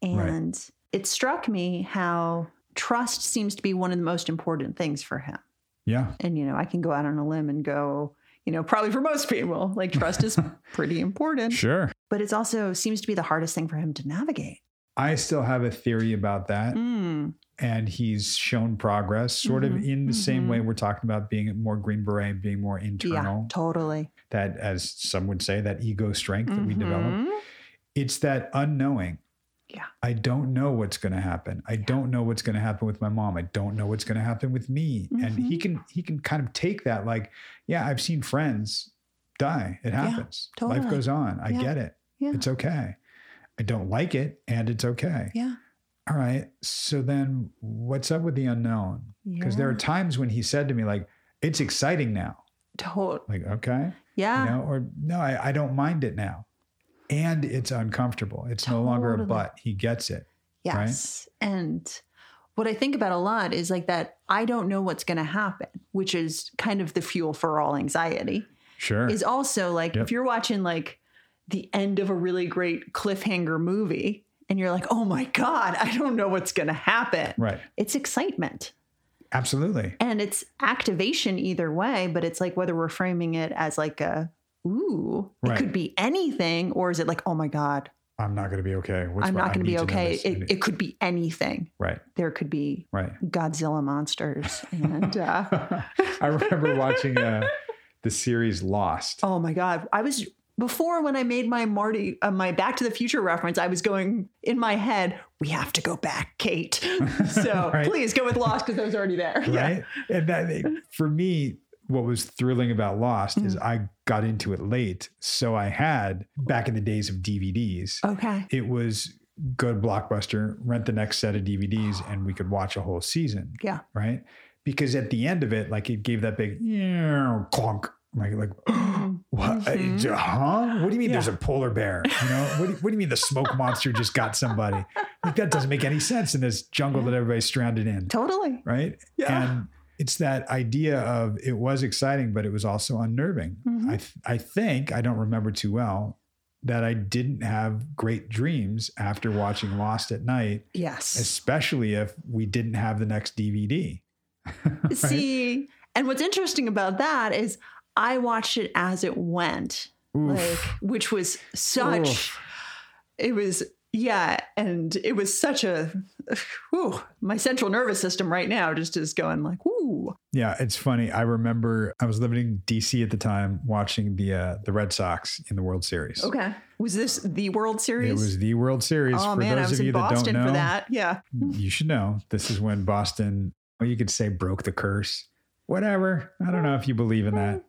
And it struck me how trust seems to be one of the most important things for him. Yeah. And, you know, I can go out on a limb and go, you know, probably for most people, like trust is pretty important, Sure. but it's also seems to be the hardest thing for him to navigate. I still have a theory about that. Mm, And he's shown progress, sort of Mhm, in the same mhm. way we're talking about being more Green Beret, being more internal. yeah, totally. That, as some would say, that ego strength that we develop. Mhm. It's that unknowing. Yeah. I don't know what's going to happen. I don't know what's going to happen with my mom. I don't know what's going to happen with me. And he Mhm. can he can kind of take that like, yeah, I've seen friends die. It happens. Life totally. goes on. I Yeah. get it. Yeah. It's okay. I don't like it and it's okay. Yeah. All right. So then what's up with the unknown? Because there are times when he said to me like, it's exciting now. Totally. Like, okay. yeah. You know, or no, I, I don't mind it now. And it's uncomfortable. It's no longer a Totally. but. He gets it. right? Yes. And what I think about a lot is like that I don't know what's going to happen, which is kind of the fuel for all anxiety. Sure. Is also like Yep. if you're watching like the end of a really great cliffhanger movie and you're like, oh my God, I don't know what's going to happen. right. It's excitement Absolutely. and it's activation either way, but it's like whether we're framing it as like a, ooh, Right. it could be anything, or is it like, oh my God, I'm not going to be okay. What's I'm not going to be okay. It, it could be anything. right. There could be Right. Godzilla monsters. And uh, I remember watching uh, the series Lost. oh my God, I was before when I made my Marty, uh, my Back to the Future reference, I was going in my head, we have to go back, Kate. so Right. please go with Lost because I was already there. Yeah. right? And that for me, what was thrilling about Lost is Mm. I got into it late. So I had back in the days of DVDs, Okay. it was go to Blockbuster, rent the next set of DVDs, and we could watch a whole season. Yeah. Right. Because at the end of it, like it gave that big "Yeah," clunk. Like, like what? Uh, Huh? What do you mean Yeah. there's a polar bear? You know, what do, what do you mean the smoke monster just got somebody? Like, that doesn't make any sense in this jungle that everybody's stranded in Totally. right? Yeah. And it's that idea of it was exciting, but it was also unnerving. Mhm. I th- I think I don't remember too well that I didn't have great dreams after watching Lost at night, Yes. especially if we didn't have the next DVD. Right? See, and what's interesting about that is I watched it as it went, Oof. like, which was such, Oof. it was, yeah. And it was such a, whew, my central nervous system right now just is going like, ooh. Yeah, it's funny. I remember I was living in DC at the time, watching the uh, the Red Sox in the World Series. Okay. Was this the World Series? It was the World Series. oh For man, I was of you in that Boston don't know, for that. Yeah. you should know this is when Boston, well, you could say broke the curse. Whatever. I don't know if you believe in that,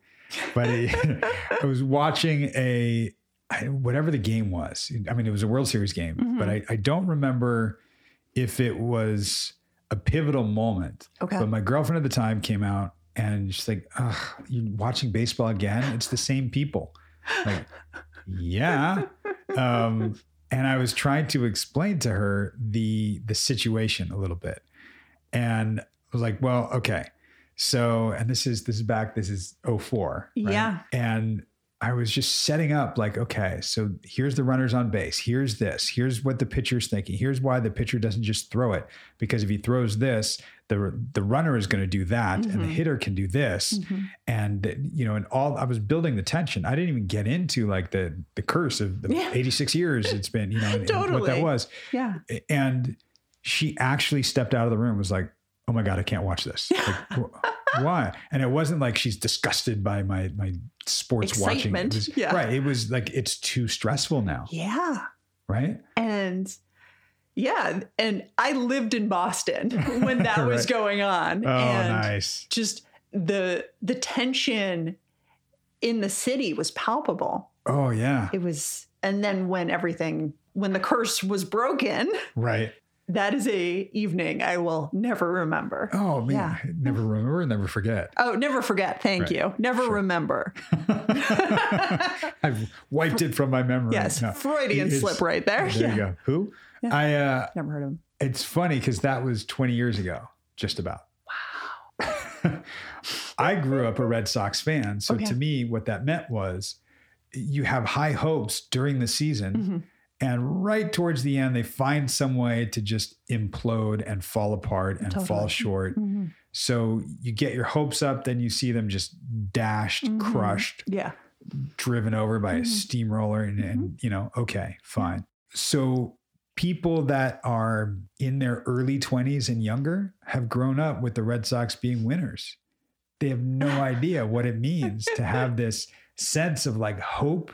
but it, I was watching a I- whatever the game was. I mean, it was a World Series game, Mhm. but I, I don't remember if it was a pivotal moment. Okay. But my girlfriend at the time came out and she's like, Ugh, "You watching baseball again? It's the same people." Like, yeah. Um, and I was trying to explain to her the the situation a little bit, and I was like, "Well, okay." So, and this is this is back. This is 04. right? Yeah. And I was just setting up like, okay, so here's the runners on base. Here's this. Here's what the pitcher's thinking. Here's why the pitcher doesn't just throw it because if he throws this, the the runner is going to do that, and the Mhm. hitter can do this, Mhm. and you know, and all I was building the tension. I didn't even get into like the the curse of the Yeah. 86 years it's been, you know, and, and what that was. Yeah. And she actually stepped out of the room. Was like, oh my god, I can't watch this. Like, why? And it wasn't like she's disgusted by my my sports watching. It was, Yeah. Right. It was like it's too stressful now. Yeah. Right. And yeah, and I lived in Boston when that was going on. Oh, and nice. just the the tension in the city was palpable. Oh yeah. It was and then when everything when the curse was broken, Right. That is a evening I will never remember. Oh man. Yeah. Never remember, never forget. Oh, never forget. Thank Right. you. Never Sure. remember. I've wiped it from my memory. Yes, No. Freudian It's- slip right there. There yeah. you go. Who? Yeah. I uh Never heard of him. it's funny because that was 20 years ago, just about. Wow. I grew up a Red Sox fan. So Okay. to me, what that meant was you have high hopes during the season. Mhm. And right towards the end, they find some way to just implode and fall apart and fall Totally. short. Mhm. So you get your hopes up, then you see them just dashed, Mhm. crushed, Yeah. driven over by a Mhm. steamroller, and, and you know, okay, fine. So people that are in their early 20s and younger have grown up with the Red Sox being winners. They have no idea what it means to have this sense of like hope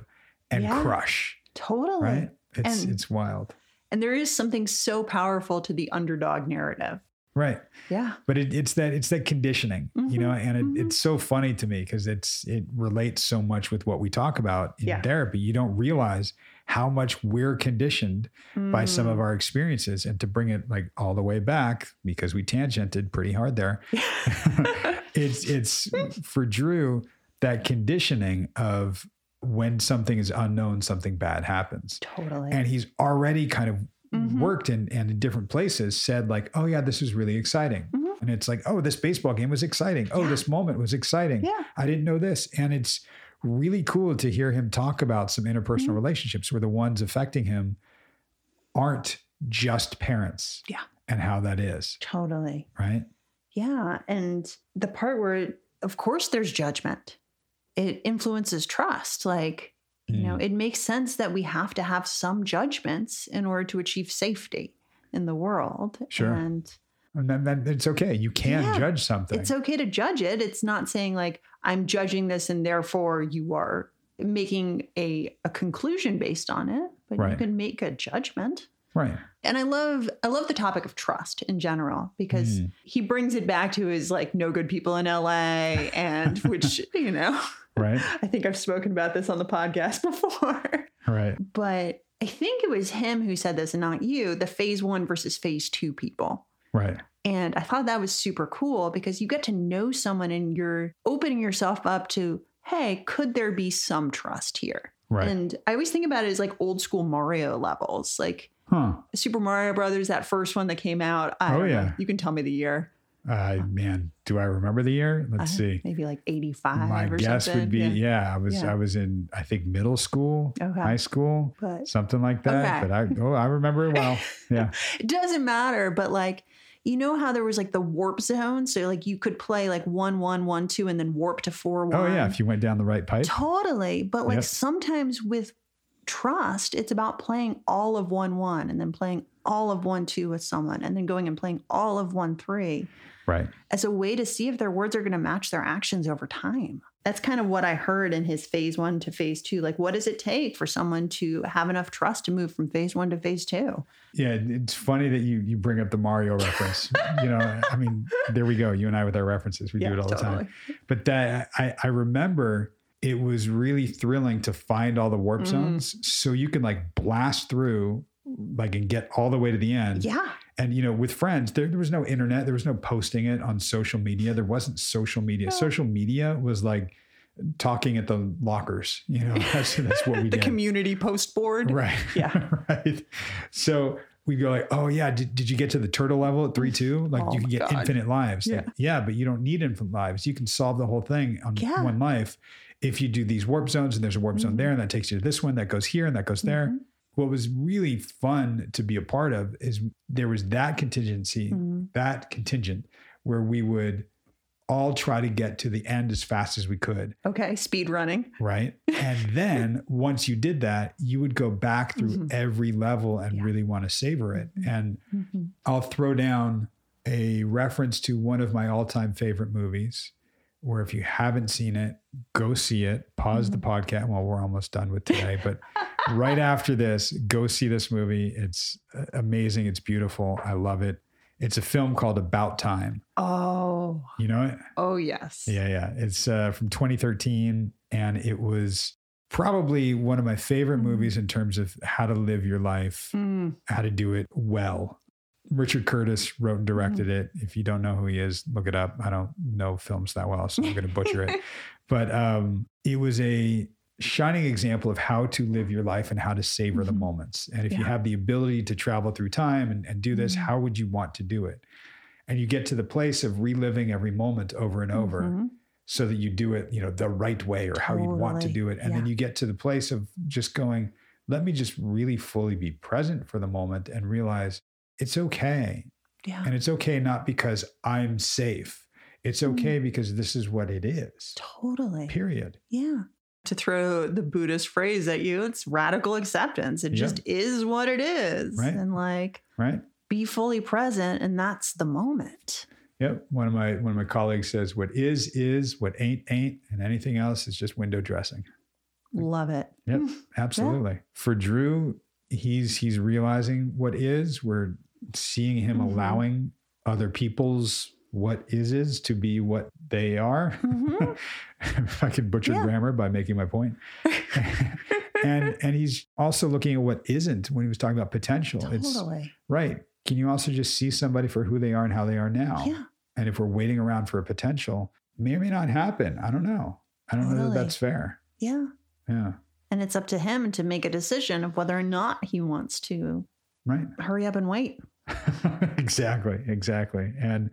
and Yeah. crush, Totally. right? It's And- it's wild. And there is something so powerful to the underdog narrative. Right. Yeah. but it, it's that it's that conditioning you know and it, mhm. it's so funny to me because it's it relates so much with what we talk about in Yeah. therapy you don't realize how much we're conditioned by some Mm. of our experiences and to bring it like all the way back because we tangented pretty hard there it's it's for drew that conditioning of when something is unknown something bad happens totally. and he's already kind of Mhm. worked in and in different places said like oh yeah this is really exciting Mhm. and it's like oh this baseball game was exciting oh Yeah. this moment was exciting yeah. i didn't know this and it's really cool to hear him talk about some interpersonal Mhm. relationships where the ones affecting him aren't just parents Yeah. and how that is Totally. right Yeah. And the part where, of course, there's judgment, it influences trust. Like, you know, Mm. it makes sense that we have to have some judgments in order to achieve safety in the world. Sure. And and then, then it's okay you can Yeah. judge something it's okay to judge it. It's not saying like, I'm judging this and therefore you are making a, a conclusion based on it, but you can make a judgment. Right And I love I love the topic of trust in general because Mm. he brings it back to his like no good people in LA and which, you know, right I think I've spoken about this on the podcast before. right But I think it was him who said this and not you, the phase 1 versus phase 2 people. right And I thought that was super cool because you get to know someone and you're opening yourself up to, hey, could there be some trust here? right And I always think about it as like old school Mario levels. Like huh Super Mario Brothers, that first one that came out. I Oh, know. yeah. You can tell me the year. uh, man do i remember the year let's I- see Maybe like 85 my or guess something. would be yeah. i was Yeah. i was in i think middle school Okay. high school But something like that Okay. but i oh i remember it well yeah it doesn't matter. But like, you know how there was like the warp zone? So like you could play like one, one, one, two, and then warp to four, one. oh yeah if you went down the right pipe Totally. But like Yep. sometimes with trust, it's about playing all of one, one, and then playing all of one, two with someone, and then going and playing all of one, three right as a way to see if their words are going to match their actions over time. That's kind of what I heard in his phase one to phase two. Like, what does it take for someone to have enough trust to move from phase one to phase two? yeah it's funny that you you bring up the mario reference you know i mean there we go you and i with our references we do it all the time but that i i remember it was really thrilling to find all the warp Mm. zones so you can like blast through like and get all the way to the end Yeah. and you know with friends there, there was no internet there was no posting it on social media there wasn't social media No. social media was like talking at the lockers you know that's, that's what we did. The did community post board. right Yeah. right so we go like oh yeah did, did you get to the turtle level at 3-2 like Oh you can get God. infinite lives Like, Yeah. yeah but you don't need infinite lives you can solve the whole thing on Yeah. one life if you do these warp zones and there's a warp zone Mhm. there and that takes you to this one that goes here and that goes there Mhm. what was really fun to be a part of is there was that contingency Mhm. that contingent where we would all try to get to the end as fast as we could Okay. Speed running. right and then once you did that you would go back through Mhm. every level and Yeah. really want to savor it Mhm. and Mhm. i'll throw down a reference to one of my all-time favorite movies where if you haven't seen it go see it pause the podcast well we're almost done with today but right after this go see this movie it's uh, amazing it's beautiful i love it it's a film called about time Oh. you know it Oh, yes. yeah, yeah. It's uh, from 2013, and it was probably one of my favorite Mhm. movies in terms of how to live your life, Mm. how to do it well. Richard Curtis wrote and directed it. If you don't know who he is, look it up. I don't know films that well, so I'm going to butcher it. But um, it was a shining example of how to live your life and how to savor the Mhm. moments. And if you have the ability to travel through time and, and do this, Mhm. how would you want to do it? And you get to the place of reliving every moment over and over Mhm. so that you do it, you know, the right way or how you want to do it. And then you get to the place of just going, let me just really fully be present for the moment and realize it's okay. Yeah. And it's okay not because I'm safe. It's Mm. okay because this is what it is. Totally. Period. Yeah. To throw the Buddhist phrase at you, it's radical acceptance. It Yeah. just is what it is. Right. And like Right? be fully present and that's the moment. Yep. One of my one of my colleagues says, "What is is, what ain't ain't, and anything else is just window dressing." Love it. Yep, absolutely. For Drew, he's he's realizing what is. We're seeing him Mhm. allowing other people's what is is to be what they are. Mhm. if I could butcher Yeah. grammar by making my point. and and he's also looking at what isn't when he was talking about potential. It's Totally. right. Can you also just see somebody for who they are and how they are now? Yeah. And if we're waiting around for a potential, may or may not happen. I don't know. I don't know that that's fair. Yeah. Yeah. And it's up to him to make a decision of whether or not he wants to Right. hurry up and wait. exactly. Exactly. And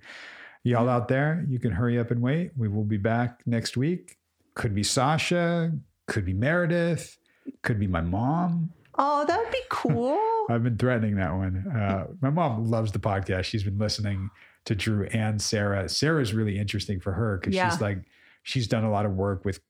y'all out there, you can hurry up and wait. We will be back next week. Could be Sasha, could be Meredith, could be my mom. Oh, that would be cool. I've been threatening that one. Uh, my mom loves the podcast. She's been listening to Drew and Sarah. Sarah's really interesting for her because Yeah. she's like, she's done a lot of work with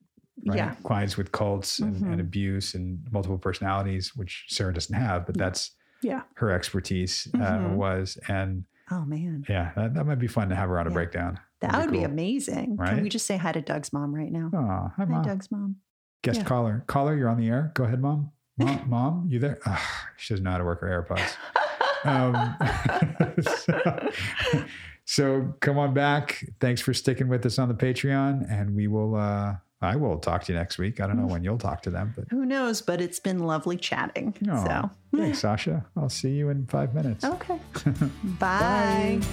right, Yeah. clients with cults and, and Mhm. abuse and multiple personalities, which Sarah doesn't have, but that's Yeah. her expertise uh, Mhm. was. And Oh man. yeah, that, that might be fun to have her on a Yeah. breakdown. That That'd would be cool. amazing. Right? Can we just say hi to Doug's mom right now? Oh, hi, Hi. Doug's mom. Guest yeah. caller. Caller, you're on the air. Go ahead, mom. Mom, mom you there? Ugh, she doesn't know how to work her AirPods. Um, so, so come on back. Thanks for sticking with us on the Patreon, and we will. Uh, I will talk to you next week. I don't know when you'll talk to them, but Who knows? But it's been lovely chatting. no. So Thanks, Sasha. I'll see you in five minutes. okay. Bye. Maybe